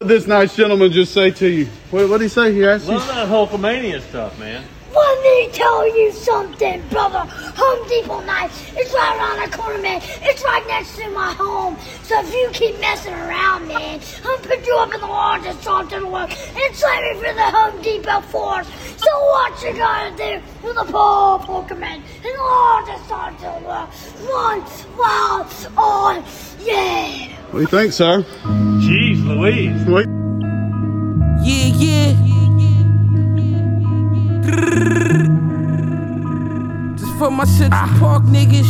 this nice gentleman just say to you? What did he say? He asked you. None that Hulkamania stuff, man. Let me tell you something, brother. Home Depot night It's right around the corner, man. It's right next to my home. So if you keep messing around, man, I'm gonna put you up in the largest start in the world and sign me for the Home Depot force. So what you gotta do for the poor Pokemon and the largest start in the world? One wild on, oh, yeah. What do you think, sir? Jeez Louise. Wait. Yeah, yeah. Just for my Central ah. Park niggas.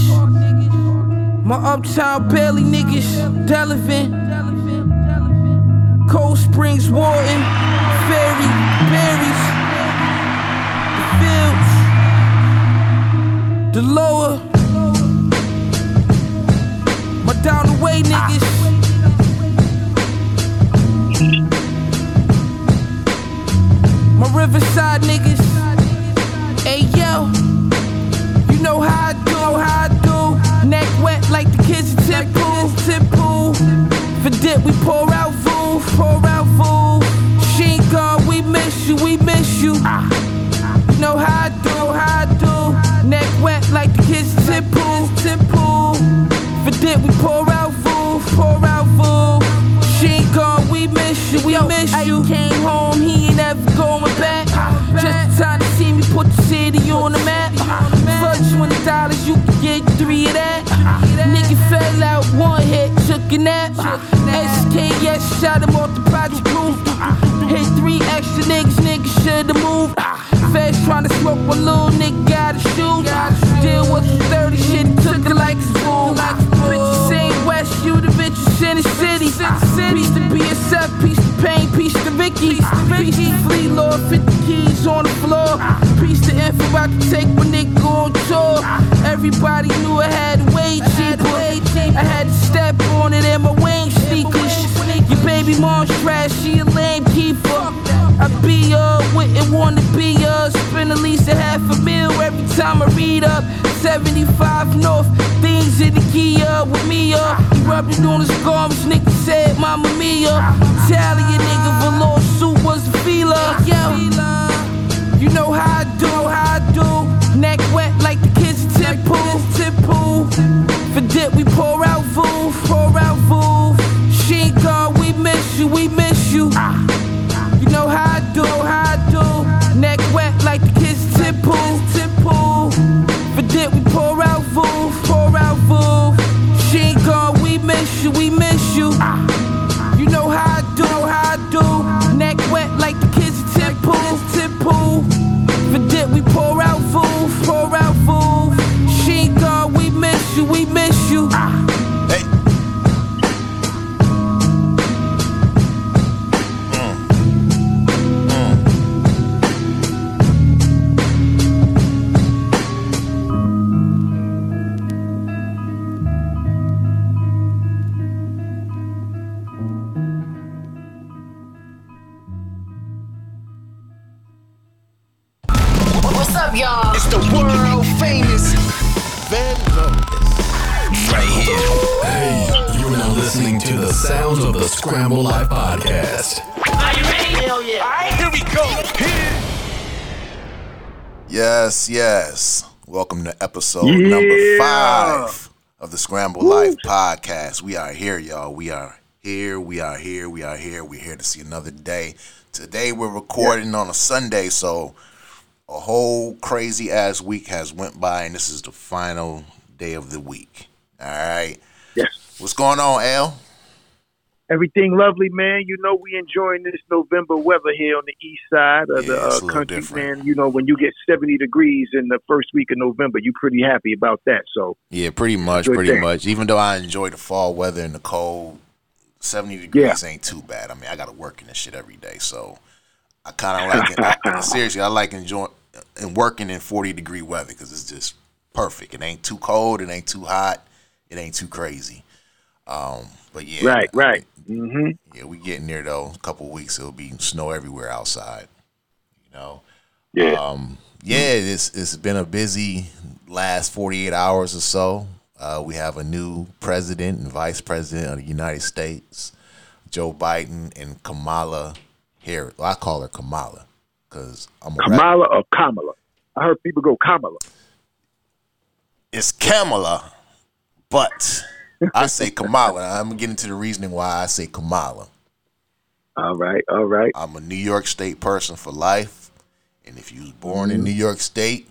My Uptown Bailey niggas. Delavan. Cold Springs, Walton. Ferry, Berries. The Fields. The Lower. My down the way ah. niggas. My Riverside niggas. Hey yo, you know how I do, how I do. Neck wet like the kids in tip pool, tip pool. For dip, we pour out fool, pour out fool. She ain't gone, we miss you, we miss you. You know how I do, how I do. Neck wet like the kids in tip pool, tip pool. For dip, we pour out fool, pour out fool. She ain't gone, we miss you, we miss you. came put the city on the map. For twenty dollars, you can get three of that. Nigga fell out, one hit, took a nap. SKS shot him off the project roof. Hit three extra niggas, nigga should've moved. Fast trying to smoke a little nigga got a shoot. Deal with some 30 shit, took it like a fool. Bitches ain't West, you the bitches in the city. Piece to BSF, piece to Pain, piece to Vicky. Piece to Flee Lord, 50 keys on the floor. Piece to Info, about to take my nigga on tour. Everybody knew I had way cheaper. I had to step on it in my wing sneakers. Your baby mom's trash, she a lame keeper. I be her, wouldn't wanna be her. Spend at least a half a mil every time I read up. 75 North, things in the Kia with me up. He rubbed it on his gums, nigga said, Mama Mia. Italian nigga, velour suit was a feeler. Yo, you know how I do, how I do. Neck wet like the kids tip pool, tip pool. For dip, we pour out fool, pour out fool. She ain't gone, we miss you, we miss you. Ah. You know how I do, how I do. Episode number five of the Scramble Life podcast. We are here, y'all. We are here. We are here. We are here. We're here to see another day. Today we're recording on a Sunday, so a whole crazy ass week has went by, and this is the final day of the week. All right. Yes. What's going on, Al? Everything lovely, man. You know, we enjoying this November weather here on the east side of Yeah, the uh, country, different. man. You know, when you get 70 degrees in the first week of November, you pretty happy about that. So, Yeah, pretty much, pretty thing. much. Even though I enjoy the fall weather and the cold, seventy degrees ain't too bad. I mean, I got to work in this shit every day, so I kind of like it. I, seriously, I like enjoying and working in forty degree weather because it's just perfect. It ain't too cold, it ain't too hot, it ain't too crazy. Um, but yeah, right, right. hmm yeah, we getting there though. A couple weeks, it'll be snow everywhere outside. You know. Yeah. Um, yeah, it's it's been a busy last 48 hours or so. Uh, we have a new president and vice president of the United States. Joe Biden and Kamala Harris. Well, I call her Kamala because I'm a Kamala or Kamala? I heard people go Kamala. it's Kamala, but I say Kamala. I'm gonna get into the reasoning why I say Kamala. All right, all right. I'm a New York State person for life, and if you was born Mm-hmm. in New York State,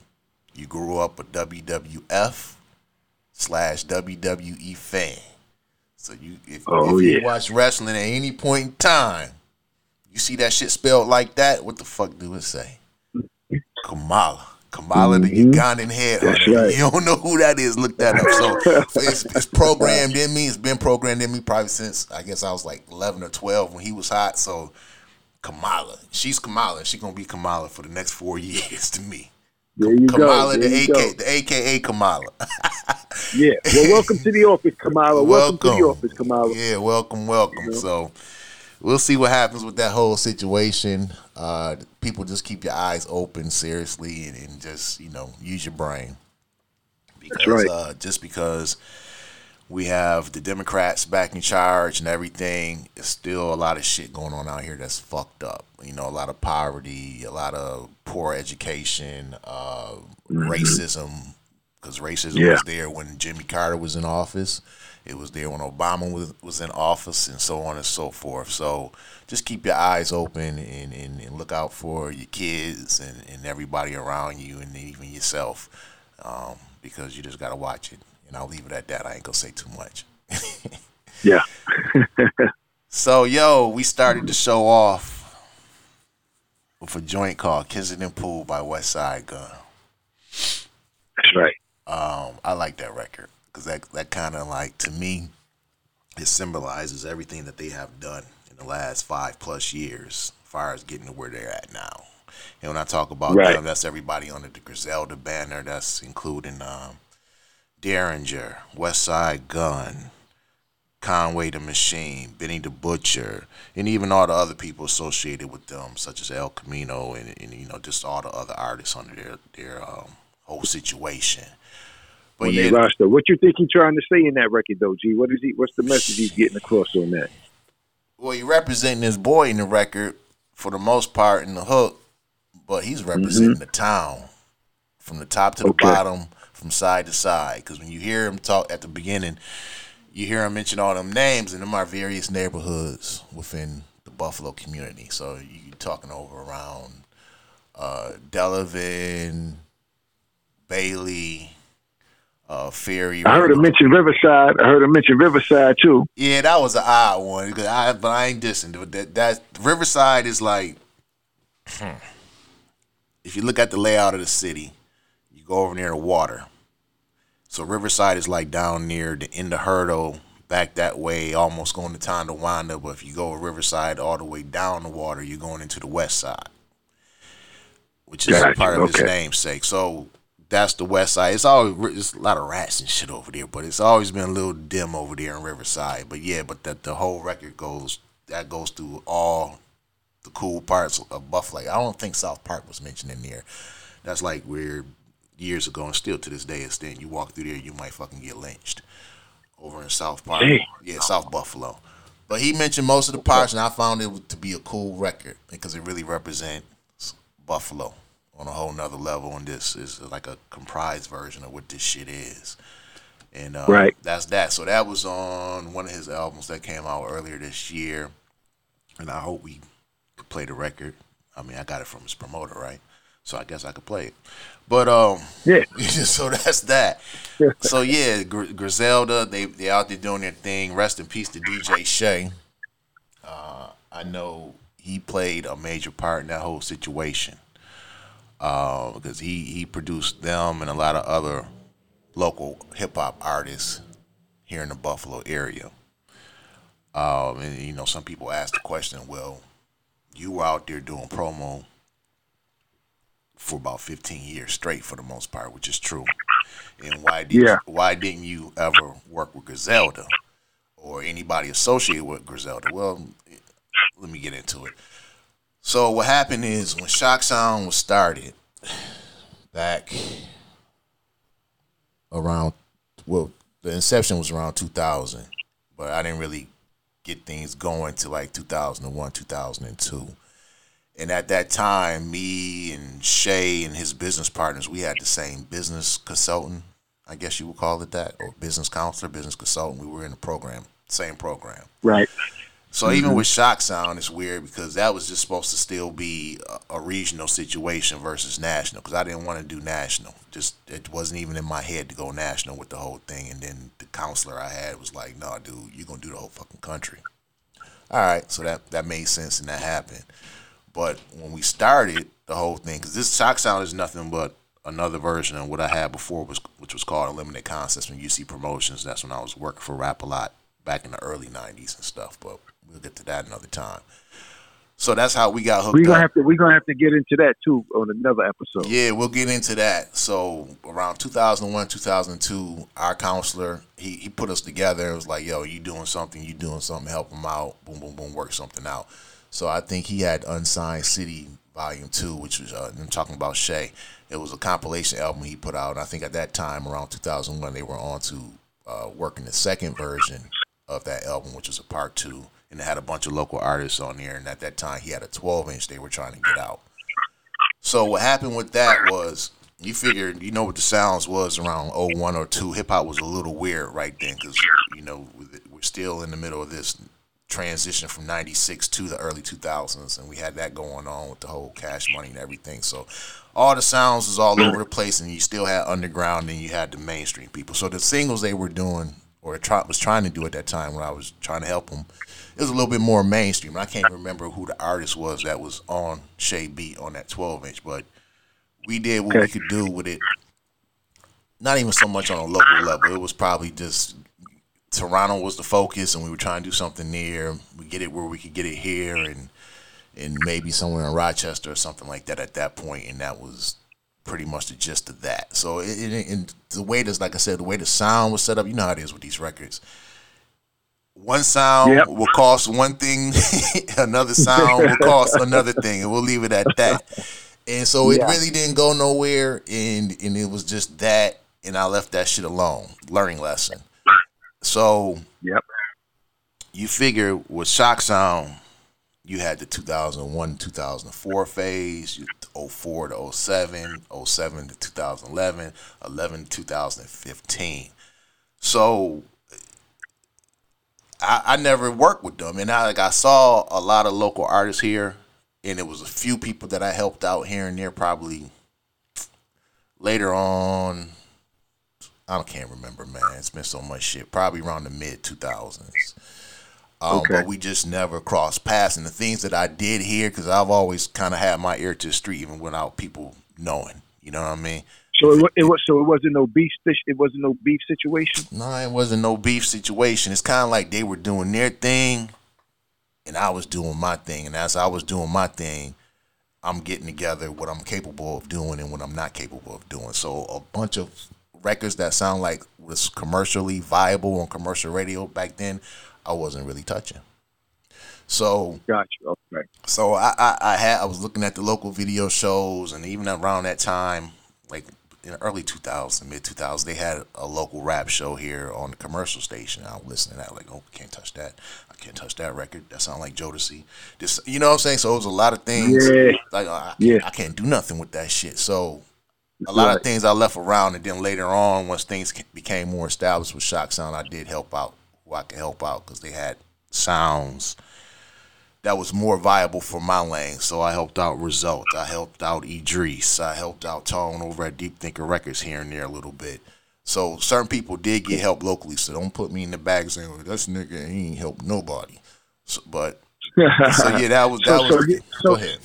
you grew up a WWF slash WWE fan. So you, if, Oh, if you yeah. watch wrestling at any point in time, you see that shit spelled like that. What the fuck do it say? Kamala. Kamala, the Ugandan head. Mm-hmm. Right. You don't know who that is. Look that up. So it's, it's programmed in me. It's been programmed in me probably since I guess I was like 11 or 12 when he was hot. So Kamala, she's Kamala. She's gonna be Kamala for the next four years to me. There you Kamala, go. There the you AK, go. the AKA Kamala. Yeah. Well, welcome to the office, Kamala. Welcome, to the office, Kamala. Yeah, welcome, welcome. So we'll see what happens with that whole situation. Uh, people just keep your eyes open, seriously, and, and just you know use your brain. Because, right. Uh, just because we have the Democrats back in charge and everything, it's still a lot of shit going on out here that's fucked up. You know, a lot of poverty, a lot of poor education, uh, racism. Because racism Yeah. was there when Jimmy Carter was in office. It was there when Obama was, was in office, and so on and so forth. So just keep your eyes open and, and, and look out for your kids and, and everybody around you, and even yourself, um, because you just gotta watch it. And I'll leave it at that. I ain't gonna say too much. Yeah. So yo, we started the show off with a joint called Kensington Pool by Westside Gunn. That's right. Um, I like that record because that that kind of like to me, it symbolizes everything that they have done in the last five plus years, as far as getting to where they're at now. And when I talk about Right. them, that's everybody under the Griselda banner. That's including um, Daringer, West Side Gun, Conway the Machine, Benny the Butcher, and even all the other people associated with them, such as El Camino, and, and you know just all the other artists under their their um, whole situation. But On yeah, their roster. What you think he's trying to say in that record, though, G? What is he? What's the message he's getting across on that? well, he representing his boy in the record for the most part in the hook, but he's representing the town from the top to the Okay. bottom, from side to side. Because when you hear him talk at the beginning, you hear him mention all them names, and them are various neighborhoods within the Buffalo community. So you're talking over around uh, Delavan, Bailey, uh, Ferry. I heard him mention Riverside. I heard him mention Riverside too. Yeah, that was an odd one. I, but I ain't dissing. But That, that Riverside is like, hmm. if you look at the layout of the city, you go over near the water. So Riverside is like down near the end of Hertel, back that way, almost going to Tonawanda. But if you go Riverside all the way down the water, you're going into the west side, which is Gotcha, part of his okay. namesake. So that's the west side. It's always it's a lot of rats and shit over there, but it's always been a little dim over there in Riverside. But yeah, but that the whole record goes that goes through all the cool parts of Buffalo. I don't think South Park was mentioned in there. That's like where years ago and still to this day it's then you walk through there you might fucking get lynched over in South Park. Yeah, South Buffalo. But he mentioned most of the parts and I found it to be a cool record because it really represents Buffalo on a whole nother level and this is like a comprised version of what this shit is. And uh, Right. that's that. So that was on one of his albums that came out earlier this year. And I hope we could play the record. I mean, I got it from his promoter, right? So I guess I could play it. But um, Yeah. so that's that. so yeah, Gr- Griselda, they they out there doing their thing. Rest in peace to DJ Shay. Uh, I know he played a major part in that whole situation uh, because he he produced them and a lot of other local hip hop artists here in the Buffalo area. Um, and you know, some people ask the question, well, you were out there doing promo for about 15 years straight for the most part, which is true. And why did Yeah. why didn't you ever work with Griselda or anybody associated with Griselda? Well, let me get into it. So what happened is when Shock Sound was started back around well, the inception was around 2000, but I didn't really get things going to like 2001, 2002. And at that time, me and Shay and his business partners, we had the same business consultant, I guess you would call it that, or business counselor, business consultant. We were in the program, same program. Right. So even mm-hmm. with Shock Sound, it's weird because that was just supposed to still be a, a regional situation versus national. Because I didn't want to do national. Just it wasn't even in my head to go national with the whole thing. And then the counselor I had was like, "No, dude, you're gonna do the whole fucking country." All right, so that that made sense and that happened. But when we started the whole thing, because this Shock Sound is nothing but another version of what I had before, was which was called Eliminate Concepts from UC Promotions. That's when I was working for Rap a Lot back in the early '90s and stuff. But we'll get to that another time. So that's how we got hooked We're gonna up. have to we're gonna have to get into that too on another episode. Yeah, we'll get into that. So around 2001, 2002, our counselor he he put us together. It was like, yo, you doing something? You doing something? Help him out. Boom, boom, boom. Work something out. So I think he had Unsigned City Volume Two, which was uh, I'm talking about Shay. It was a compilation album he put out. And I think at that time, around 2001, they were on to uh, working the second version of that album, which was a part two, and had a bunch of local artists on there. And at that time, he had a 12 inch they were trying to get out. So what happened with that was you figured you know what the sounds was around 01 or 2 hip hop was a little weird right then cuz you know we're still in the middle of this transition from 96 to the early 2000s and we had that going on with the whole cash money and everything so all the sounds was all over the place and you still had underground and you had the mainstream people so the singles they were doing or try, was trying to do at that time when I was trying to help them it was a little bit more mainstream. I can't remember who the artist was that was on Shay Beat on that 12 inch, but we did what we could do with it. Not even so much on a local level. It was probably just Toronto was the focus, and we were trying to do something there. We get it where we could get it here, and and maybe somewhere in Rochester or something like that at that point, and that was pretty much the gist of that. So it, it, and the way this, like I said, the way the sound was set up, you know how it is with these records. One sound Yep. will cost one thing, another sound will cost another thing, and we'll leave it at that. And so it Yeah. really didn't go nowhere, and and it was just that, and I left that shit alone. Learning lesson. So Yep. you figure with Shock Sound, you had the 2001 2004 phase, 04 to 07, 07 to 2011, 11 to 2015. So I, I never worked with them, and I like I saw a lot of local artists here, and it was a few people that I helped out here and there. Probably later on, I don't can't remember, man. It's been so much shit. Probably around the mid 2000s. Um, Okay. But we just never crossed paths. And the things that I did here, because I've always kind of had my ear to the street, even without people knowing. You know what I mean? So it, it was so it wasn't no beef. It wasn't no beef situation. No, it wasn't no beef situation. It's kind of like they were doing their thing, and I was doing my thing. And as I was doing my thing, I'm getting together what I'm capable of doing and what I'm not capable of doing. So a bunch of records that sound like was commercially viable on commercial radio back then, I wasn't really touching. So Gotcha. Okay. so I, I, I had I was looking at the local video shows, and even around that time, like in the early 2000s, mid 2000s, they had a local rap show here on the commercial station. I was listening to that, like, oh, can't touch that. I can't touch that record. That sound like Jodeci. This, you know what I'm saying? So it was a lot of things. Yeah. Like I, I, Yeah. I can't do nothing with that shit. So a lot Right. of things I left around, and then later on, once things became more established with Shock Sound, I did help out who I could help out because they had sounds that was more viable for my lane. So I helped out Result. I helped out Idris. I helped out Tone over at Deep Thinker Records here and there a little bit. So certain people did get help locally. So don't put me in the bag saying, well, "This nigga he ain't helped nobody." So, but so yeah, that was that So- so was. you- go so- ahead.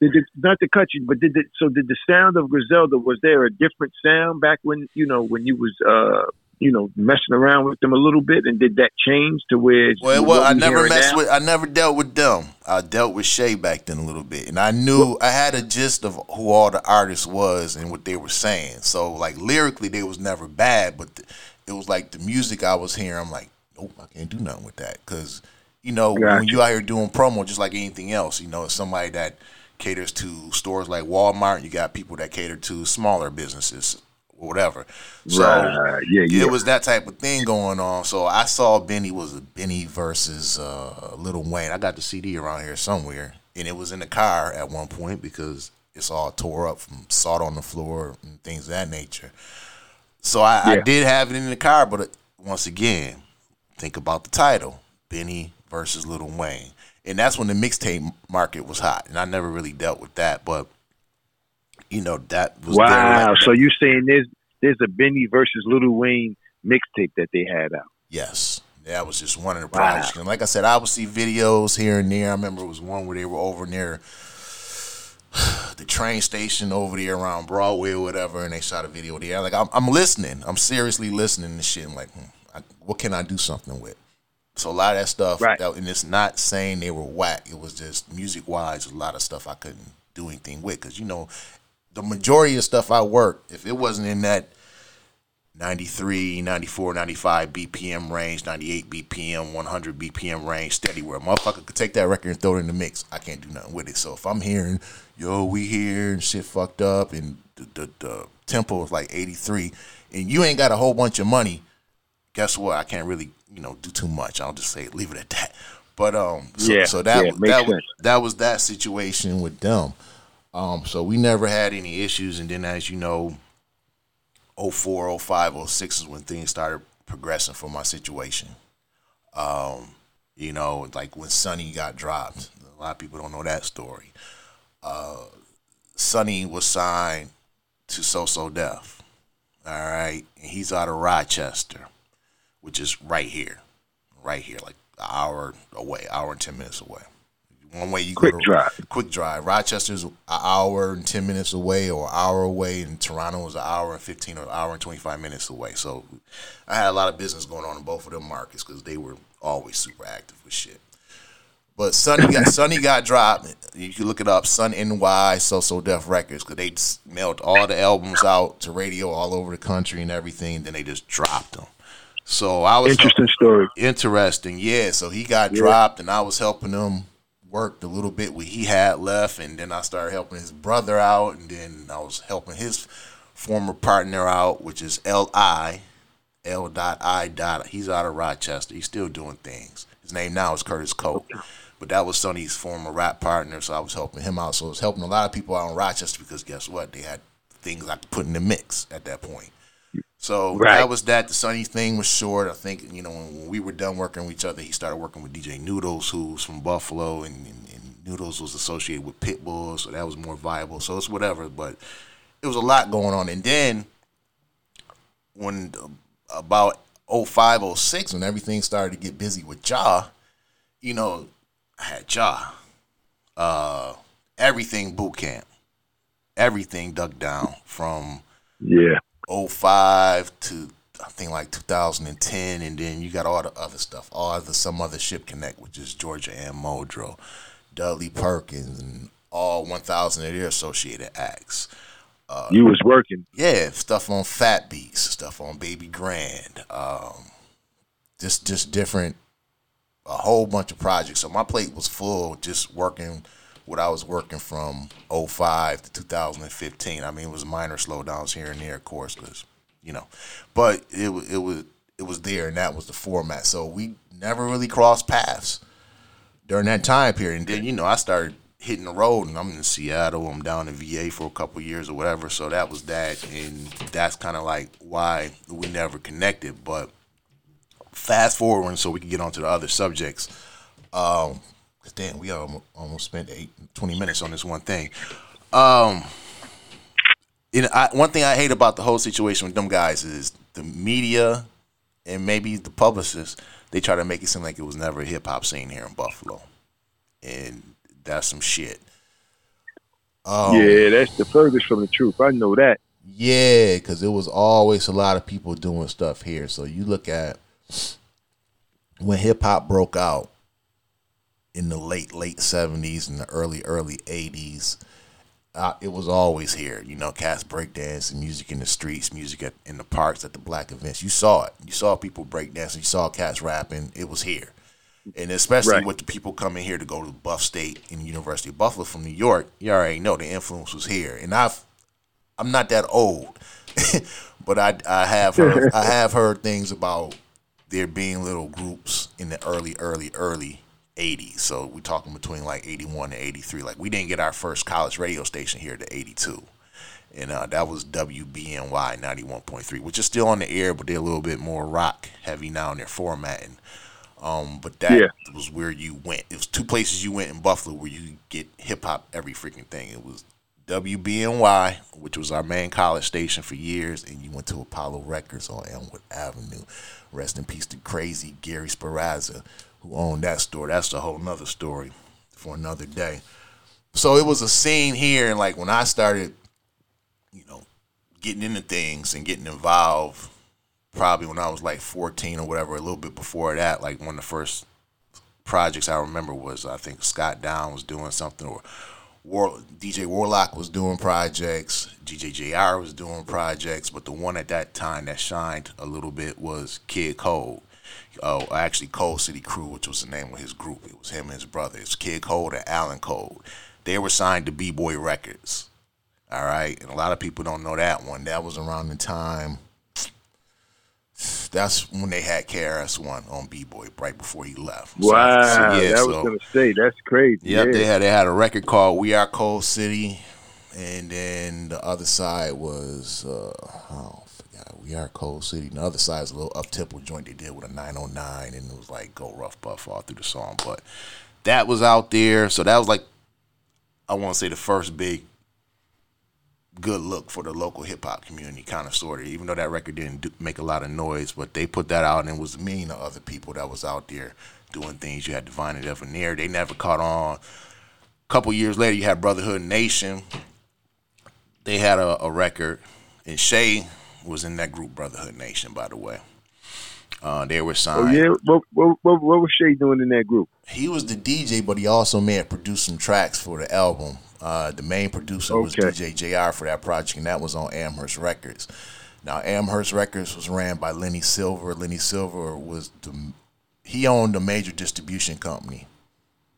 Did it, not to cut you, but did it, so did the sound of Griselda? Was there a different sound back when you know when you was uh you know messing around with them a little bit, and did that change to where? Well, well, I never messed now? with. I never dealt with them. I dealt with Shay back then a little bit, and I knew I had a gist of who all the artists was and what they were saying. So, like lyrically, they was never bad, but th- it was like the music I was hearing. I'm like, nope, I can't do nothing with that because you know when you out here doing promo, just like anything else, you know, it's somebody that caters to stores like Walmart. You got people that cater to smaller businesses or whatever. So Right. Yeah, yeah. it was that type of thing going on. So I saw Benny was Benny versus uh, Little Wayne. I got the CD around here somewhere, and it was in the car at one point because it's all tore up from salt on the floor and things of that nature. So I, I did have it in the car, but uh, once again, think about the title: Benny versus Little Wayne, and that's when the mixtape market was hot, and I never really dealt with that, but you know that was Wow. So you saying there's there's a Benny versus Little Wayne mixtape that they had out. Yes. That was just one of the Wow. projects. And like I said, I would see videos here and there. I remember it was one where they were over near the train station over there around Broadway or whatever, and they shot a video there. Like I'm, I'm listening. I'm seriously listening to shit. I'm like, hmm, I, what can I do something with? So a lot of that stuff, Right. that, and it's not saying they were whack. It was just music wise, a lot of stuff I couldn't do anything with because you know, the majority of stuff I work, if it wasn't in that 93, 94, 95 BPM range, 98 BPM, 100 BPM range, steady where a motherfucker could take that record and throw it in the mix. I can't do nothing with it. So if I'm hearing, yo, we here and shit fucked up and the, the, the tempo is like 83 and you ain't got a whole bunch of money, guess what? I can't really, you know, do too much. I'll just say leave it at that. But um, so, Yeah, so that yeah, that was that was that situation with them. Um, so we never had any issues, and then as you know, 04, 05, 06 is when things started progressing for my situation. Um, you know, like when Sonny got dropped. A lot of people don't know that story. Uh, Sonny was signed to So So Def. All right. And he's out of Rochester, which is right here. Right here, like an hour away, hour and ten minutes away. One way you Quick go to drive. quick drive. Rochester's an hour and ten minutes away, or an hour away, and Toronto is an hour and fifteen or an hour and twenty five minutes away. So I had a lot of business going on in both of them markets because they were always super active with shit. But Sunny got Sonny got dropped. You can look it up, Sun NY So So Def Records, because they mailed all the albums out to radio all over the country and everything. And then they just dropped them. So I was Interesting story. Interesting, yeah. So he got dropped, and I was helping him work the little bit what he had left, and then I started helping his brother out, and then I was helping his former partner out, which is L.I. L. dot I dot. He's out of Rochester. He's still doing things. His name now is Curtis Cope, but that was Sonny's former rap partner, so I was helping him out. So I was helping a lot of people out in Rochester because guess what? They had things I could put in the mix at that point. So Right. that was that. The Sunny thing was short. I think you know when we were done working with each other, he started working with DJ Noodles, who's from Buffalo, and, and, and Noodles was associated with Pitbull, so that was more viable. So it's whatever, but it was a lot going on. And then when uh, about 05, 06, when everything started to get busy with Ja, you know, I had Ja, uh, everything boot camp, everything dug down from Yeah. 05 to I think like 2010, and then you got all the other stuff, all the SomeOthaShip Connect, which is Georgia Anne Muldrow, Dudley Perkins, and all 1,000 of their associated acts. Uh, You was working. yeah, stuff on Fat Beats, stuff on Baby Grand, um, just just different, a whole bunch of projects. So my plate was full, just working what I was working from 05 to 2015. I mean, it was minor slowdowns here and there, of course, because you know, but it it was it was there, and that was the format. So we never really crossed paths during that time period. And then you know, I started hitting the road, and I'm in Seattle. I'm down in VA for a couple years or whatever. So that was that, and that's kind of like why we never connected. But fast forward, so we can get on to the other subjects. Um, 'cause damn, we almo- almost spent eight, 20 minutes on this one thing. Um, you know, I, one thing I hate about the whole situation with them guys is the media and maybe the publicists. They try to make it seem like it was never a hip hop scene here in Buffalo, and that's some shit. Um, yeah, that's the furthest from the truth. I know that. yeah, because it was always a lot of people doing stuff here. So you look at when hip hop broke out in the late late seventies and the early early eighties. Uh, it was always here, you know, cats breakdancing, music in the streets, music at, in the parks, at the black events. You saw it. You saw people breakdancing. You saw cats rapping. It was here, and especially Right. with the people coming here to go to Buff State and University of Buffalo from New York. You already know the influence was here. And I've I'm not that old, but I I have heard I have heard things about there being little groups in the early early early 80s. So we're talking between like 81 and 83. Like we didn't get our first college radio station here to 82. And uh, that was WBNY 91.3, which is still on the air, but they're a little bit more rock heavy now in their formatting. Um, but that Yeah. was where you went. It was two places you went in Buffalo where you get hip hop every freaking thing. It was WBNY, which was our main college station for years, and you went to Apollo Records on Elmwood Avenue. Rest in peace to crazy Gary Sparazza, who owned that store. That's a whole nother story for another day. So it was a scene here, and like when I started, you know, getting into things and getting involved, probably when I was like 14 or whatever, a little bit before that, like one of the first projects I remember was I think Scott Down was doing something or War, DJ Warlock was doing projects, DJ JR was doing projects, but the one at that time that shined a little bit was Kid Cole. Oh, actually, Cold City Crew, which was the name of his group. It was him and his brother. It's Kid Cold and Alan Cold. They were signed to B Boy Records. All right, and a lot of people don't know that one. That was around the time. That's when they had KRS One on B Boy right before he left. Wow, so, yeah, that so- was gonna say that's crazy. Yep, yeah. they had they had a record called "We Are Cold City," and then the other side was uh, oh, "We Are Cold City." And the other side is a little up tempo joint they did with a 909, and it was like "Go Rough Buff" all through the song. But that was out there, so that was like I want to say the first big good look for the local hip hop community, kind of sort of. Even though that record didn't do, make a lot of noise, but they put that out, and it was me and the other people that was out there doing things. You had Divine and Debonair. They never caught on. A couple years later, you had Brotherhood Nation. They had a, a record, and Shay was in that group, Brotherhood Nation, by the way. Uh, they were signed. Oh yeah, what, what what what was Shay doing in that group? He was the DJ, but he also may have produced some tracks for the album. Uh, the main producer was DJ JR for that project, and that was on Amherst Records. Now, Amherst Records was ran by Lenny Silver. Lenny Silver was the he owned a major distribution company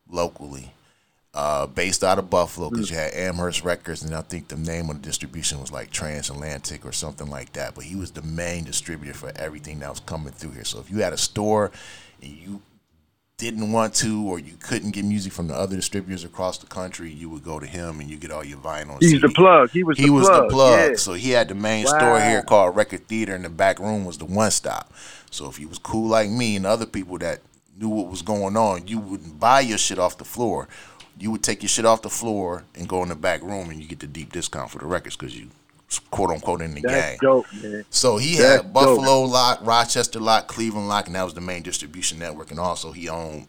locally, uh, based out of Buffalo, because you had Amherst Records, and I think the name of the distribution was like Transatlantic or something like that. But he was the main distributor for everything that was coming through here. So if you had a store and you didn't want to or you couldn't get music from the other distributors across the country, you would go to him and you get all your vinyl. He's the plug. He was He the was plug. the plug. Yeah. So he had the main Wow. store here called Record Theater, and the back room was the one stop. So if you was cool like me and other people that knew what was going on, you wouldn't buy your shit off the floor. You would take your shit off the floor and go in the back room, and you get the deep discount for the records because you quote unquote in the That's gang. dope, man. So he That's had Buffalo Lock, Rochester Lock, Cleveland Lock, and that was the main distribution network. And also he owned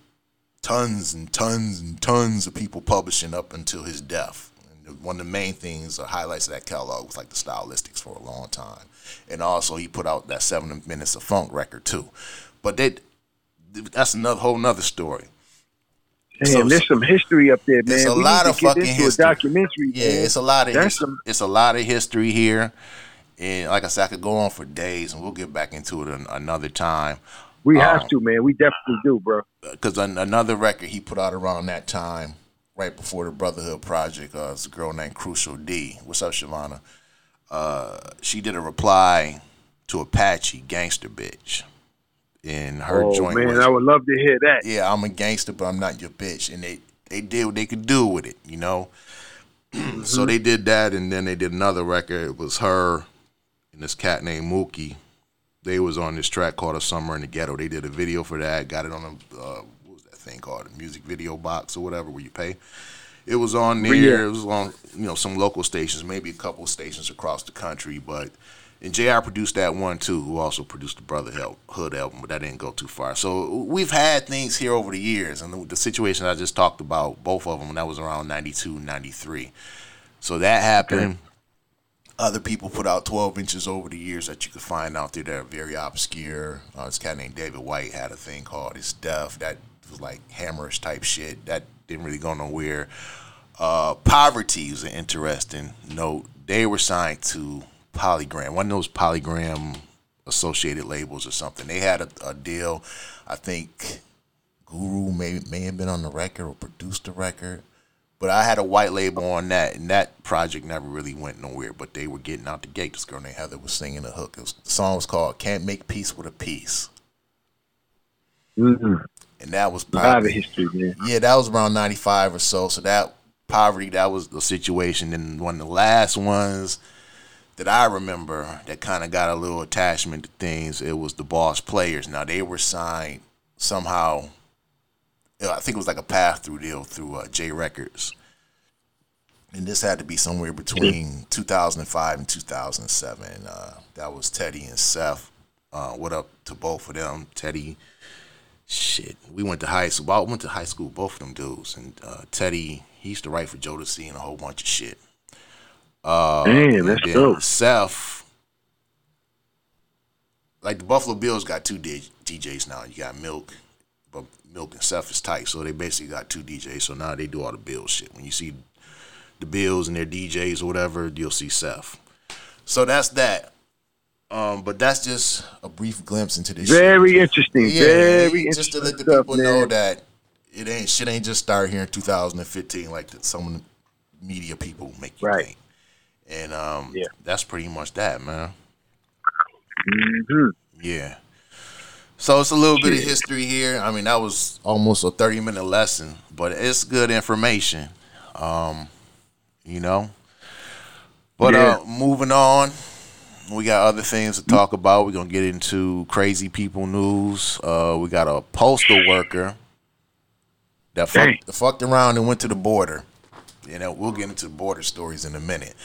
tons and tons and tons of people publishing up until his death. And one of the main things, or highlights of that catalog was like the stylistics for a long time. And also he put out that seven minutes of funk record too. But they, that's another whole nother story. Damn, So- there's some history up there, man. It's a we lot of get fucking history. a documentary. Yeah, man. it's a lot of That's some- it's a lot of history here, and like I said, I could go on for days, and we'll get back into it an, another time. We Um, have to, man. We definitely do, bro. Because an, another record he put out around that time, right before the Brotherhood Project, uh, it's a girl named Crucial D. What's up, Shavana? Uh, she did a reply to Apache, Gangster Bitch, and her oh joint man, was I would love to hear that. yeah, I'm a gangster, but I'm not your bitch. And they they did what they could do with it, you know. so they did that, and then they did another record. It was her and this cat named Mookie. They was on this track called "A Summer in the Ghetto." They did a video for that. Got it on a uh, what was that thing called? A music video box or whatever, where you pay. It was on there. Yeah. It was on you know some local stations, maybe a couple of stations across the country, but. And Jr. produced that one too, who also produced the Brotherhood album, but that didn't go too far. So we've had things here over the years, and the, the situation I just talked about, both of them, that was around 92, 93. So that happened. Other people put out 12 inches over the years that you could find out there that are very obscure. Uh, this guy named David White had a thing called It's Death that was like hammerish type shit. That didn't really go nowhere. Uh, Poverty is an interesting note. They were signed to Polygram, one of those Polygram associated labels or something. They had a, a deal. I think Guru may may have been on the record or produced the record, but I had a white label on that, and that project never really went nowhere. But they were getting out the gate. This girl named Heather was singing a hook. Was, the song was called "Can't Make Peace with a Piece," Mm-hmm. and that was I have a probably history, man. yeah, that was around ninety five or so. So that poverty, that was the situation. And one of the last ones that I remember that kind of got a little attachment to things, it was the Boss Players. Now they were signed somehow. I think it was like a path through deal through uh, J Records. And this had to be somewhere between 2005 and 2007. Uh, that was Teddy and Seth. Uh, what up to both of them? Teddy, shit, we went to high school. I went to high school, both of them dudes. And uh, Teddy, he used to write for Jodeci and a whole bunch of shit. Uh, Damn, that's dope. Seth, like the Buffalo Bills got two DJs now. You got Milk, but Milk and Seth is tight, so they basically got two DJs. So now they do all the Bills shit. When you see the Bills and their DJs or whatever, you'll see Seth. So that's that. Um, but that's just a brief glimpse into this. Very shit. interesting. Yeah, very just to interesting let the stuff, people know that it ain't shit ain't just start here in 2015 like that some media people make you Right. think. And um, Yeah. that's pretty much that, man. Mhm. Yeah. So it's a little bit of history here. I mean, that was almost a 30 minute lesson, but it's good information. Um, you know. But Yeah. uh moving on, we got other things to talk about. We're gonna get into crazy people news. Uh we got a postal worker that fucked, fucked around and went to the border. You know, we'll get into border stories in a minute.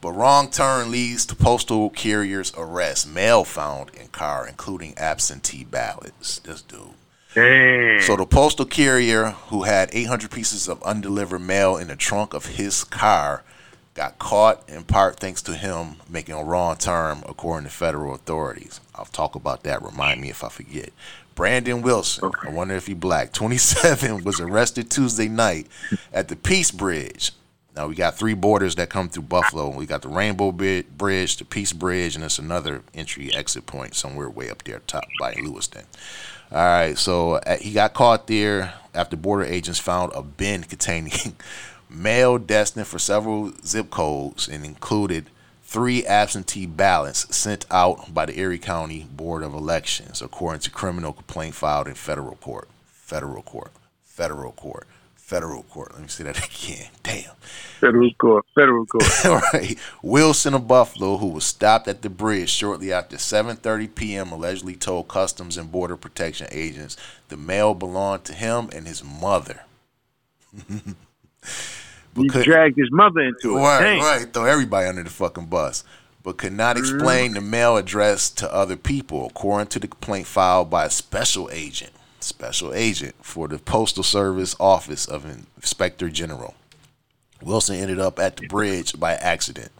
But wrong turn leads to postal carrier's arrest. Mail found in car, including absentee ballots. This dude. Damn. So the postal carrier, who had 800 pieces of undelivered mail in the trunk of his car, got caught in part thanks to him making a wrong turn, according to federal authorities. I'll talk about that. Remind me if I forget. Brandon Wilson, I wonder if he black, 27, was arrested Tuesday night at the Peace Bridge. Now we got three borders that come through Buffalo. We got the Rainbow Bridge, the Peace Bridge, and it's another entry exit point somewhere way up there top by Lewiston. All right, so uh, he got caught there after border agents found a bin containing mail destined for several zip codes and included three absentee ballots sent out by the Erie County Board of Elections, according to criminal complaint filed in federal court. Federal court. Federal court. Federal court. Let me say that again. Damn. Federal court. Federal court. right. Wilson of Buffalo, who was stopped at the bridge shortly after 7:30 p.m., allegedly told Customs and Border Protection agents the mail belonged to him and his mother. He dragged his mother into it. Right, Dang. right. Throw everybody under the fucking bus. But could not mm-hmm. explain the mail address to other people, according to the complaint filed by a special agent, special agent for the Postal Service Office of Inspector General. Wilson ended up at the bridge by accident.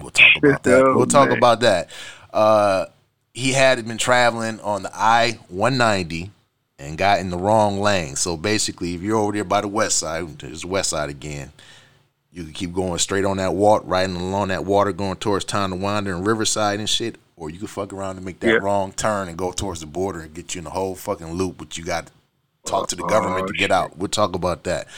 We'll talk about that. We'll talk about that. Uh, he had been traveling on the I 190 and got in the wrong lane. So basically, if you're over there by the west side, there's the west side again. You can keep going straight on that walk, riding along that water, going towards Tonawanda and Riverside and shit. Or you could fuck around and make that Yeah. wrong turn and go towards the border and get you in the whole fucking loop. But you got to talk to the government to get out. We'll talk about that.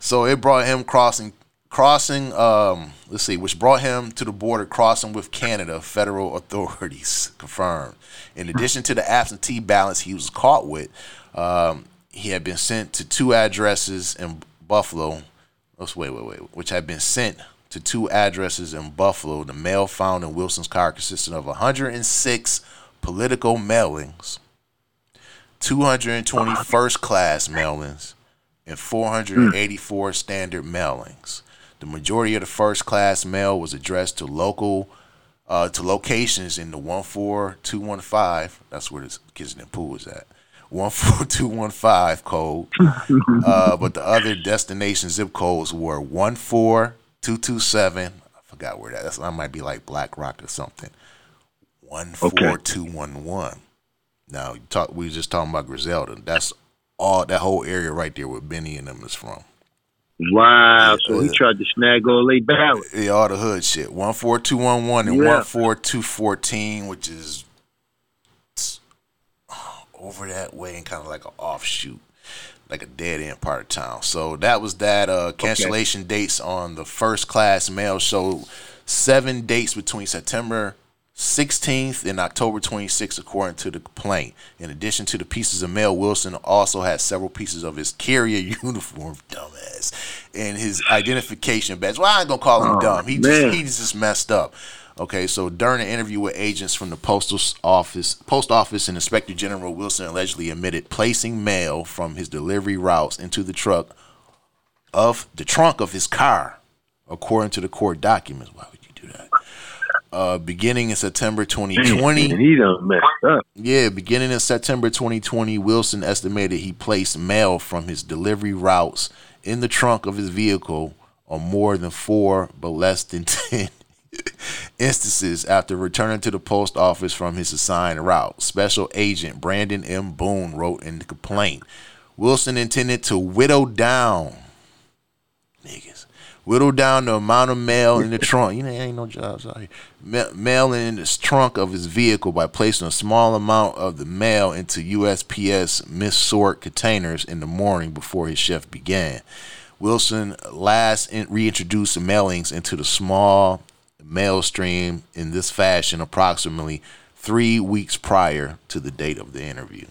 So it brought him crossing, crossing. Um, let's see, which brought him to the border, crossing with Canada. Federal authorities confirmed. In addition to the absentee ballots he was caught with, um, he had been sent to two addresses in Buffalo. Let's wait, wait, wait. Which had been sent to two addresses in Buffalo. The mail found in Wilson's car consisted of 106 political mailings, 220 first class mailings, and 484 standard mailings. The majority of the first class mail was addressed to local uh, to locations in the 14215. That's where this Kensington Pool is at. 14215 code. uh, but the other destination zip codes were 14227. I forgot where that. that is. That might be like Black Rock or something. 14211. Now, you talk, we were just talking about Griselda. That's all that whole area right there where Benny and them is from. Wow. So he tried to snag all they ballots. Yeah, all the hood shit. One four two one one and Yeah. one four two fourteen, which is over that way and kind of like an offshoot. Like a dead end part of town. So that was that. Uh, cancellation dates on the first class mail show seven dates between September 16th and October 26th, according to the complaint. In addition to the pieces of mail, Wilson also had several pieces of his carrier uniform, dumbass, and his identification badge. Well, I ain't gonna call him Oh, dumb. He man. just he's just messed up. Okay, so during an interview with agents from the postal office, post office, and Inspector General Wilson allegedly admitted placing mail from his delivery routes into the truck of the trunk of his car, according to the court documents. Why would you do that? Uh, beginning in September 2020. And he done messed up. Yeah, beginning in September 2020, Wilson estimated he placed mail from his delivery routes in the trunk of his vehicle on more than four, but less than 10 instances after returning to the post office from his assigned route. Special Agent Brandon M. Boone wrote in the complaint Wilson intended to whittle down, niggas, whittle down the amount of mail in the trunk. You know, ain't no jobs out here. Ma- Mail in the trunk of his vehicle by placing a small amount of the mail into USPS missort containers in the morning before his shift began. Wilson last in- reintroduced the mailings into the small mail stream in this fashion approximately three weeks prior to the date of the interview.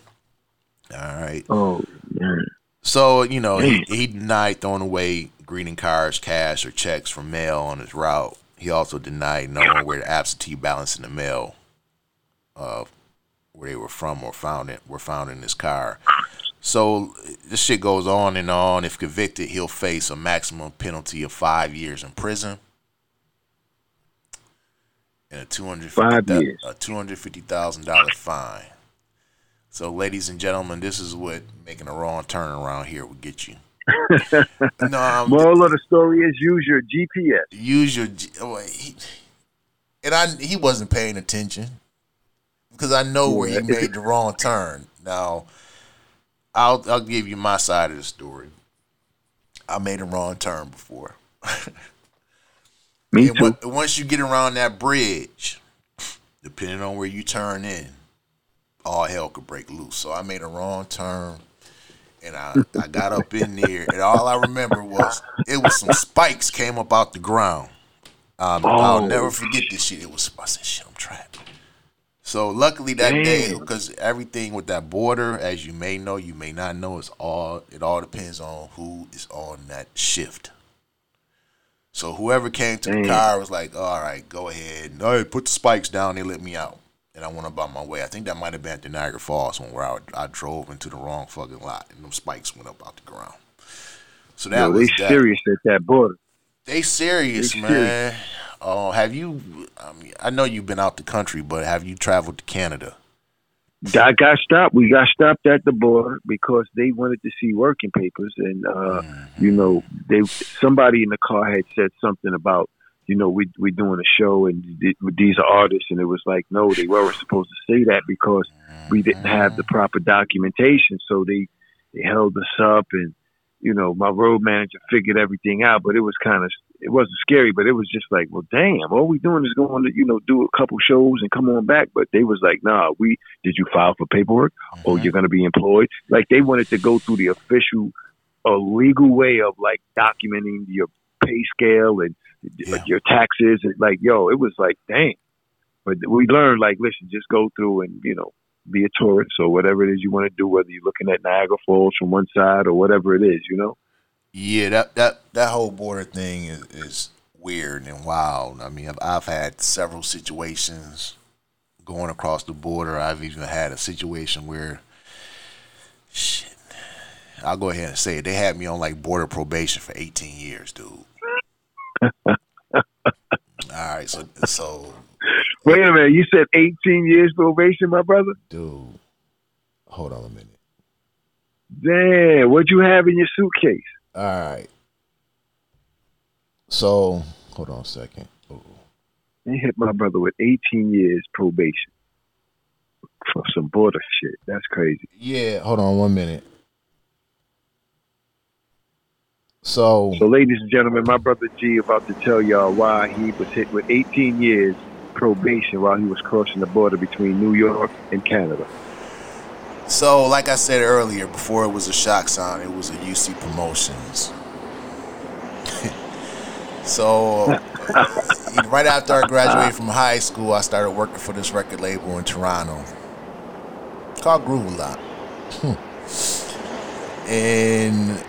All right. Oh man. So, you know, he, he denied throwing away greeting cards, cash, or checks from mail on his route. He also denied knowing where the absentee balance in the mail, uh, where they were from or found it were found in his car. So this shit goes on and on. If convicted, he'll face a maximum penalty of five years in prison and a two hundred a two hundred fifty thousand dollar fine. So, ladies and gentlemen, this is what making a wrong turn around here will get you. no, um, Moral of the story is use your GPS. use your G- oh, he, and I he wasn't paying attention because I know where he made the wrong turn. Now, I'll I'll give you my side of the story. I made a wrong turn before. Me And too. on- once you get around that bridge, depending on where you turn in, all hell could break loose. So I made a wrong turn, and I, I got up in there, and all I remember was it was some spikes came up out the ground. Um, I'll Oh. never forget this shit. It was I said, "Shit, I'm trapped." So luckily that day, because everything with that border, as you may know, you may not know, it's all it all depends on who is on that shift. So whoever came to the car was like, "All right, go ahead. No, put the spikes down." They let me out, and I went about my way. I think that might have been at the Niagara Falls when where I, I drove into the wrong fucking lot, and them spikes went up out the ground. So that Yo, they that. serious at that border. They serious, They man. serious. Oh, have you? I mean, I know you've been out the country, but have you traveled to Canada? I got stopped. We got stopped at the border because they wanted to see working papers, and uh, Mm-hmm. you know, they somebody in the car had said something about, you know, we we doing a show and th- these are artists, and it was like, no, they weren't supposed to say that because we didn't have the proper documentation, so they they held us up, and you know, my road manager figured everything out, but it was kind of it wasn't scary, but it was just like, well, damn, all we doing is going to, you know, do a couple shows and come on back. But they was like, nah, we did you file for paperwork? Or you're going to be employed? Like they wanted to go through the official, uh, legal way of like documenting your pay scale and Yeah. your taxes. And like, yo, it was like, dang. But we learned, like, listen, just go through and you know, be a tourist or whatever it is you want to do. Whether you're looking at Niagara Falls from one side or whatever it is, you know. Yeah, that that that whole border thing is, is weird and wild. I mean, I've, I've had several situations going across the border. I've even had a situation where, shit, I'll go ahead and say it. They had me on like border probation for 18 years, dude. All right, so so Wait a minute, you said 18 years probation, my brother. dude, hold on a minute. Damn, what you have in your suitcase? All right. So hold on a second. Ooh. They hit my brother with 18 years probation for some border shit. That's crazy. Yeah, hold on one minute. So So, ladies and gentlemen, my brother G about to tell y'all why he was hit with 18 years probation while he was crossing the border between New York and Canada. So, like I said earlier, before it was a shock sound, it was a UC Promotions. so, right after I graduated from high school, I started working for this record label in Toronto called Groove a Lot. and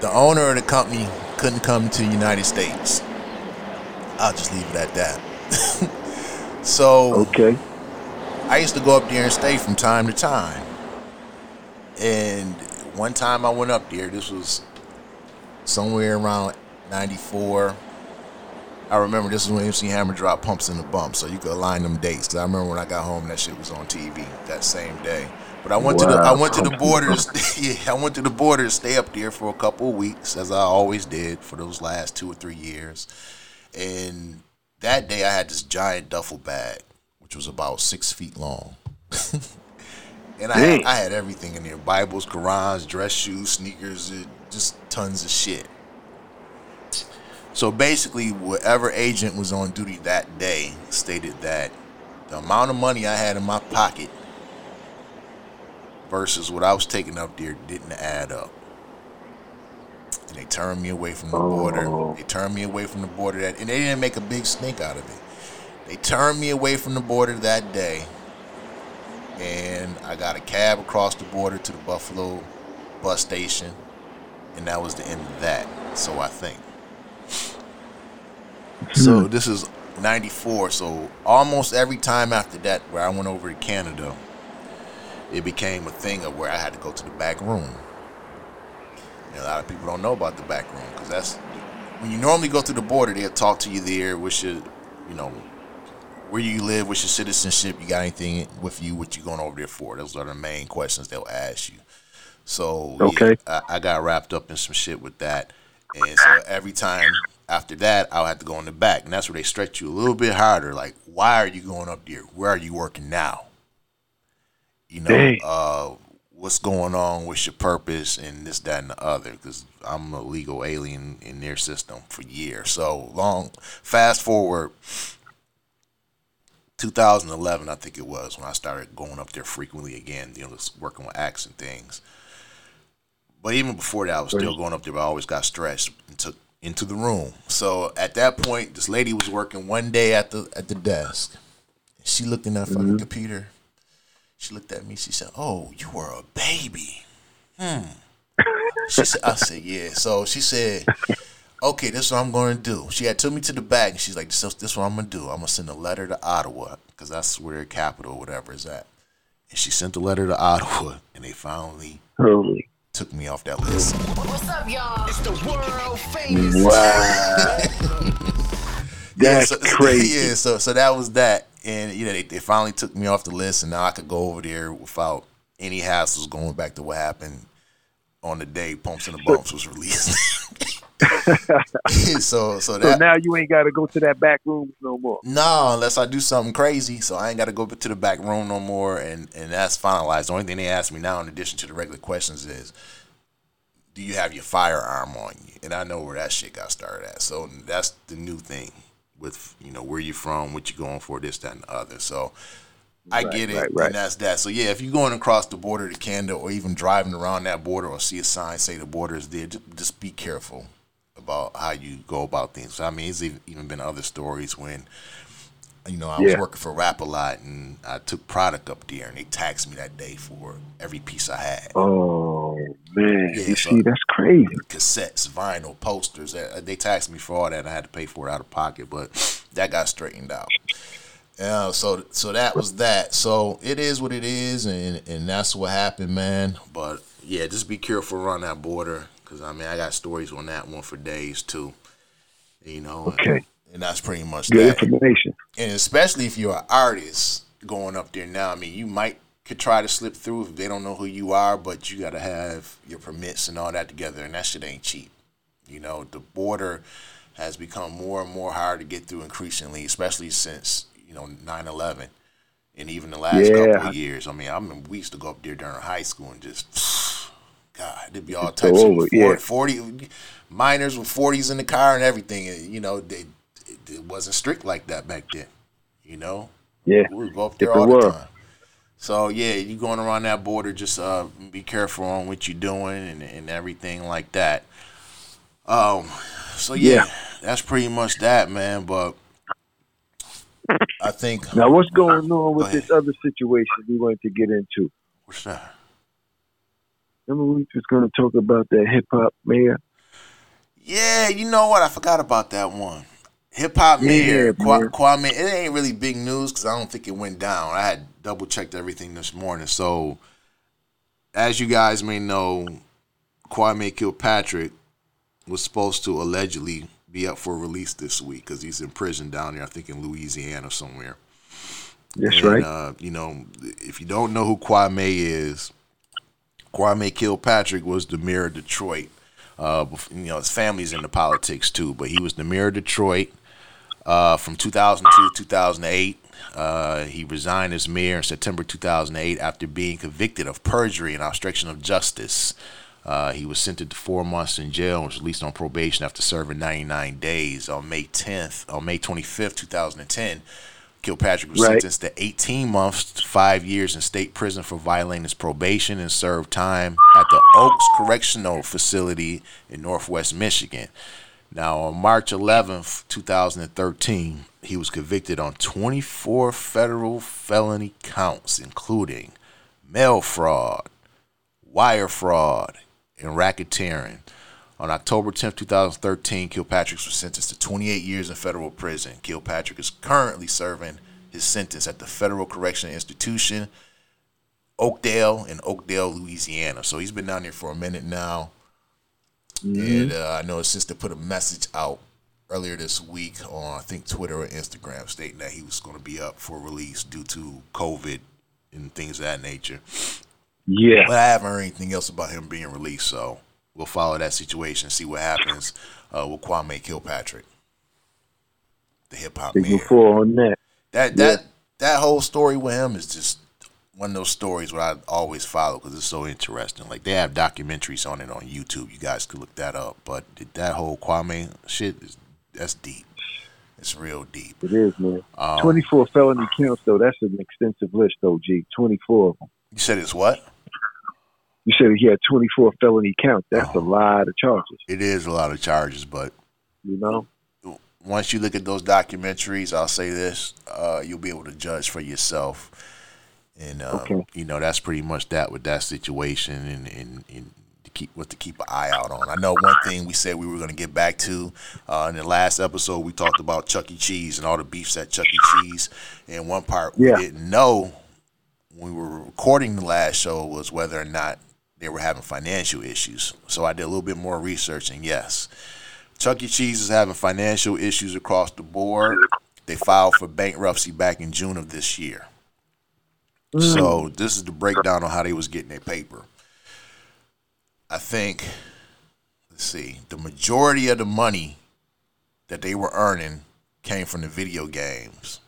the owner of the company couldn't come to the United States. I'll just leave it at that. so, Okay. I used to go up there and stay from time to time. And one time I went up there, this was somewhere around 94. I remember this is when MC Hammer dropped Pumps in the Bump, so you could align them dates. Cause I remember when I got home, that shit was on TV that same day. But I went to the I went to the Pumps in the borders. yeah, I went to the border to stay up there for a couple of weeks, as I always did for those last two or three years. And that day, I had this giant duffel bag, which was about six feet long. and I had, I had everything in there: Bibles, Qurans, dress shoes, sneakers, just tons of shit. So basically, whatever agent was on duty that day stated that the amount of money I had in my pocket versus what I was taking up there didn't add up. And they turned me away from the border. Oh. They turned me away from the border that, and they didn't make a big stink out of it. They turned me away from the border that day, and I got a cab across the border to the Buffalo bus station, and that was the end of that. So I think. So hmm. this is 94. So almost every time after that, where I went over to Canada, it became a thing of where I had to go to the back room. And a lot of people don't know about the back room because that's when you normally go through the border, they'll talk to you there, what's your, you know, where you live, what's your citizenship, you got anything with you, what you going over there for? Those are the main questions they'll ask you. So yeah, Okay. I, I got wrapped up in some shit with that, and so every time after that, I'll have to go in the back, and that's where they stretch you a little bit harder. Like, why are you going up there? Where are you working now? You know, uh, what's going on? What's your purpose? And this, that, and the other. Because I'm a legal alien in their system for years. So long. Fast forward. 2011, I think it was when I started going up there frequently again. You know, just working with acts and things. But even before that, I was still going up there. But I always got stressed and took into the room. So at that point, this lady was working one day at the at the desk. She looked in that fucking computer. She looked at me. She said, "Oh, you were a baby." Hmm. She said, "I said, yeah." So she said, "Okay, this is what I'm going to do." She had took me to the back, and she's like, "This, this is what I'm going to do. I'm going to send a letter to Ottawa because that's where their capital, whatever, is at." And she sent the letter to Ottawa, and they finally Holy. took me off that list. What's up, y'all? It's the world famous. Wow. That's yeah, so, crazy. Yeah, so so that was that, and you know they, they finally took me off the list, and now I could go over there without any hassles going back to what happened on the day Pumps and the Bumps was released. so so So now you ain't got to go to that back room no more. no, unless I do something crazy, so I ain't got to go to the back room no more, and and that's finalized. The only thing they ask me now, in addition to the regular questions, is do you have your firearm on you? And I know where that shit got started at. So that's the new thing with you know where you're from, what you're going for, this, that, and the other. So I Right, get it, right, right. and that's that. So yeah, if you're going across the border to Canada, or even driving around that border, or see a sign say the border is there, just, just be careful about how you go about things. I mean, it's even been other stories when you know, I was Yeah. working for Rap a lot, and I took product up there, and they taxed me that day for every piece I had. Oh man, Yeah, you so- see, that's crazy. Cassettes, vinyl, posters. uh, They taxed me for all that. I had to pay for it out of pocket, but that got straightened out. Yeah, so so that was that. So it is what it is, and and that's what happened, man. But yeah, just be careful around that border, because I mean, I got stories on that one for days too. You know, Okay. and that's pretty much Good that information. and especially if you're an artist going up there now. I mean, you might could try to slip through if they don't know who you are, but you got to have your permits and all that together, and that shit ain't cheap. You know, the border has become more and more hard to get through increasingly, especially since you know 9/11, and even the last Yeah. couple of years. I mean, I remember we used to go up there during high school and just. God, there'd be all Just types over, of yeah. 40, 40 minors with 40s in the car and everything. and, You know, they, it, it wasn't strict like that back then. You know, Yeah. we would go up there all the world. time. So yeah, you going around that border, just uh, be careful on what you're doing and, and everything like that. Um, so yeah, Yeah. that's pretty much that, man. But I think Now, what's going on with Go this other situation we wanted to get into? what's that? Remember we was going to talk about that hip hop mayor? Yeah, you know what? I forgot about that one. Hip hop Yeah, mayor Kwa- man. Kwame. It ain't really big news because I don't think it went down. I had double checked everything this morning. So, as you guys may know, Kwame Kilpatrick was supposed to allegedly be up for release this week because he's in prison down there. I think in Louisiana somewhere. That's And, right. Uh, you know, if you don't know who Kwame is, Kwame Kilpatrick was the mayor of Detroit. Uh, you know, his family's into politics too, but he was the mayor of Detroit uh, from 2002 to 2008. Uh, he resigned as mayor in September 2008 after being convicted of perjury and obstruction of justice. Uh, he was sentenced to four months in jail and was released on probation after serving 99 days on May 10th, on May 25th, 2010. Kilpatrick was Right. sentenced to 18 months, five years in state prison for violating his probation and served time at the Oaks Correctional Facility in Northwest Michigan. Now, on March 11th, 2013, he was convicted on 24 federal felony counts, including mail fraud, wire fraud, and racketeering. On October 10th, 2013, Kilpatrick was sentenced to 28 years in federal prison. Kilpatrick is currently serving his sentence at the Federal Correctional Institution, Oakdale, in Oakdale, Louisiana. So he's been down there for a minute now. And uh, I know his sister put a message out earlier this week on, I think, Twitter or Instagram stating that he was going to be up for release due to COVID and things of that nature. Yeah. But I haven't heard anything else about him being released, so we'll follow that situation, and see what happens uh, with Kwame Kilpatrick, the hip hop mayor. four on that. That that that whole story with him is just one of those stories where I always follow because it's so interesting. Like they have documentaries on it on YouTube. You guys could look that up. But that whole Kwame shit is that's deep. It's real deep. It is, man. Um, 24 felony counts, though. That's an extensive list, though, G. 24 of them. You said it's what? You said he had 24 felony counts. That's a lot of charges, It is a lot of charges, but you know? once you look at those documentaries, I'll say this: uh, you'll be able to judge for yourself. And um, Okay. you know that's pretty much that with that situation, and, and, and to keep what to keep an eye out on. I know one thing we said we were going to get back to uh, in the last episode. We talked about Chuck E. Cheese and all the beefs at Chuck E. Cheese, and one part we didn't know when we were recording the last show was whether or not they were having financial issues. So I did a little bit more research, and yes, Chuck E. Cheese is having financial issues across the board. They filed for bankruptcy back in June of this year. Mm-hmm. So this is the breakdown on how they was getting their paper. I think, let's see, the majority of the money that they were earning came from the video games.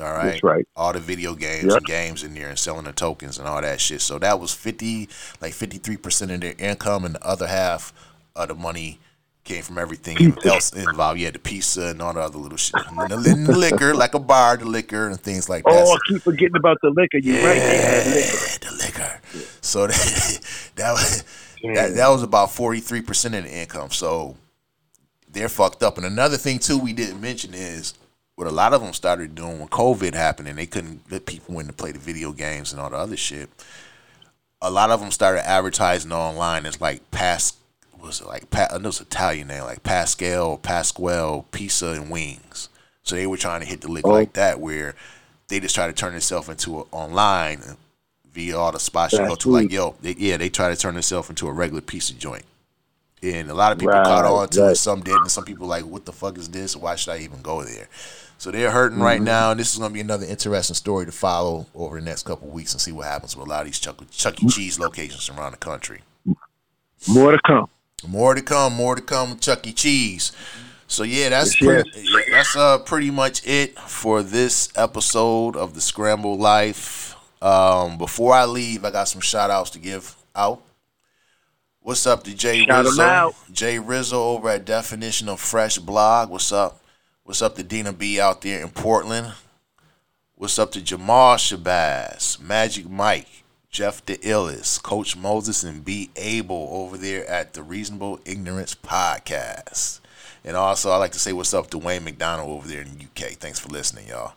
All right. That's right. All the video games Yep. and games in there and selling the tokens and all that shit. So that was fifty, like fifty three percent of their income, and the other half of the money came from everything else involved. Yeah, the pizza and all the other little shit, and the, and the liquor, like a bar, the liquor and things like that. Oh, I keep forgetting about the liquor. You're right. They had liquor. Yeah, the liquor. So that that was that, that was about forty three percent of the income. So they're fucked up. And another thing too we didn't mention is what a lot of them started doing when COVID happened and they couldn't let people in to play the video games and all the other shit. A lot of them started advertising online as like Pas was it like I know it's Italian name like Pascal, Pasquale, Pizza and Wings. So they were trying to hit the lick Oh. like that where they just try to turn themselves into a, online via all the spots you go to. Like yo, they, yeah, they try to turn themselves into a regular pizza joint. And a lot of people Right, caught on to it. Some didn't. Some people like, what the fuck is this? Why should I even go there? So they're hurting right Mm-hmm. now. And this is going to be another interesting story to follow over the next couple of weeks and see what happens with a lot of these Chuck, Chuck E. Cheese locations around the country. More to come. More to come. More to come with Chuck E. Cheese. So yeah, that's Yes, pretty, that's uh pretty much it for this episode of the Scramble Life. Um, before I leave, I got some shout outs to give out. What's up to Jay Shout Rizzo? Jay Rizzo over at Definition of Fresh blog. What's up? What's up to Dina B out there in Portland? What's up to Jamal Shabazz, Magic Mike, Jeff the Illest, Coach Moses, and Be Able over there at the Reasonable Ignorance Podcast. And also, I'd like to say what's up to Wayne McDonald over there in the UK. Thanks for listening, y'all.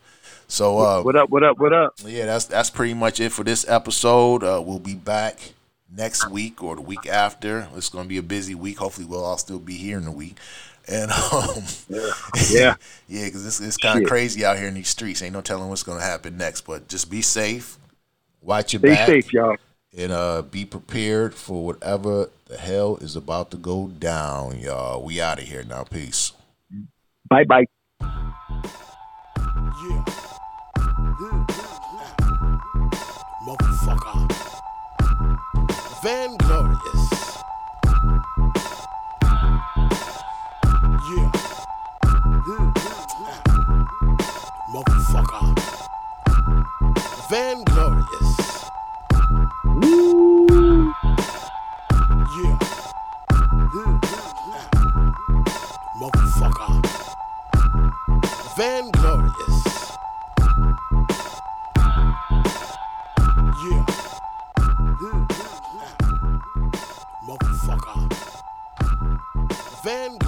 So, uh, What up? What up? What up? yeah, that's that's pretty much it for this episode. Uh, we'll be back next week or the week after. It's going to be a busy week. Hopefully, we'll all still be here in the week. And um, Yeah. yeah, because it's, it's kind of crazy out here in these streets. Ain't no telling what's going to happen next. But just be safe, watch your Stay back, safe, y'all. and uh, be prepared for whatever the hell is about to go down, y'all. We out of here now. Peace. Bye bye. Motherfucker. Van Van Glorious. Yeah. Mm-hmm. Motherfucker. Van Glorious. Yeah. Mm-hmm. Motherfucker. Van Glorious.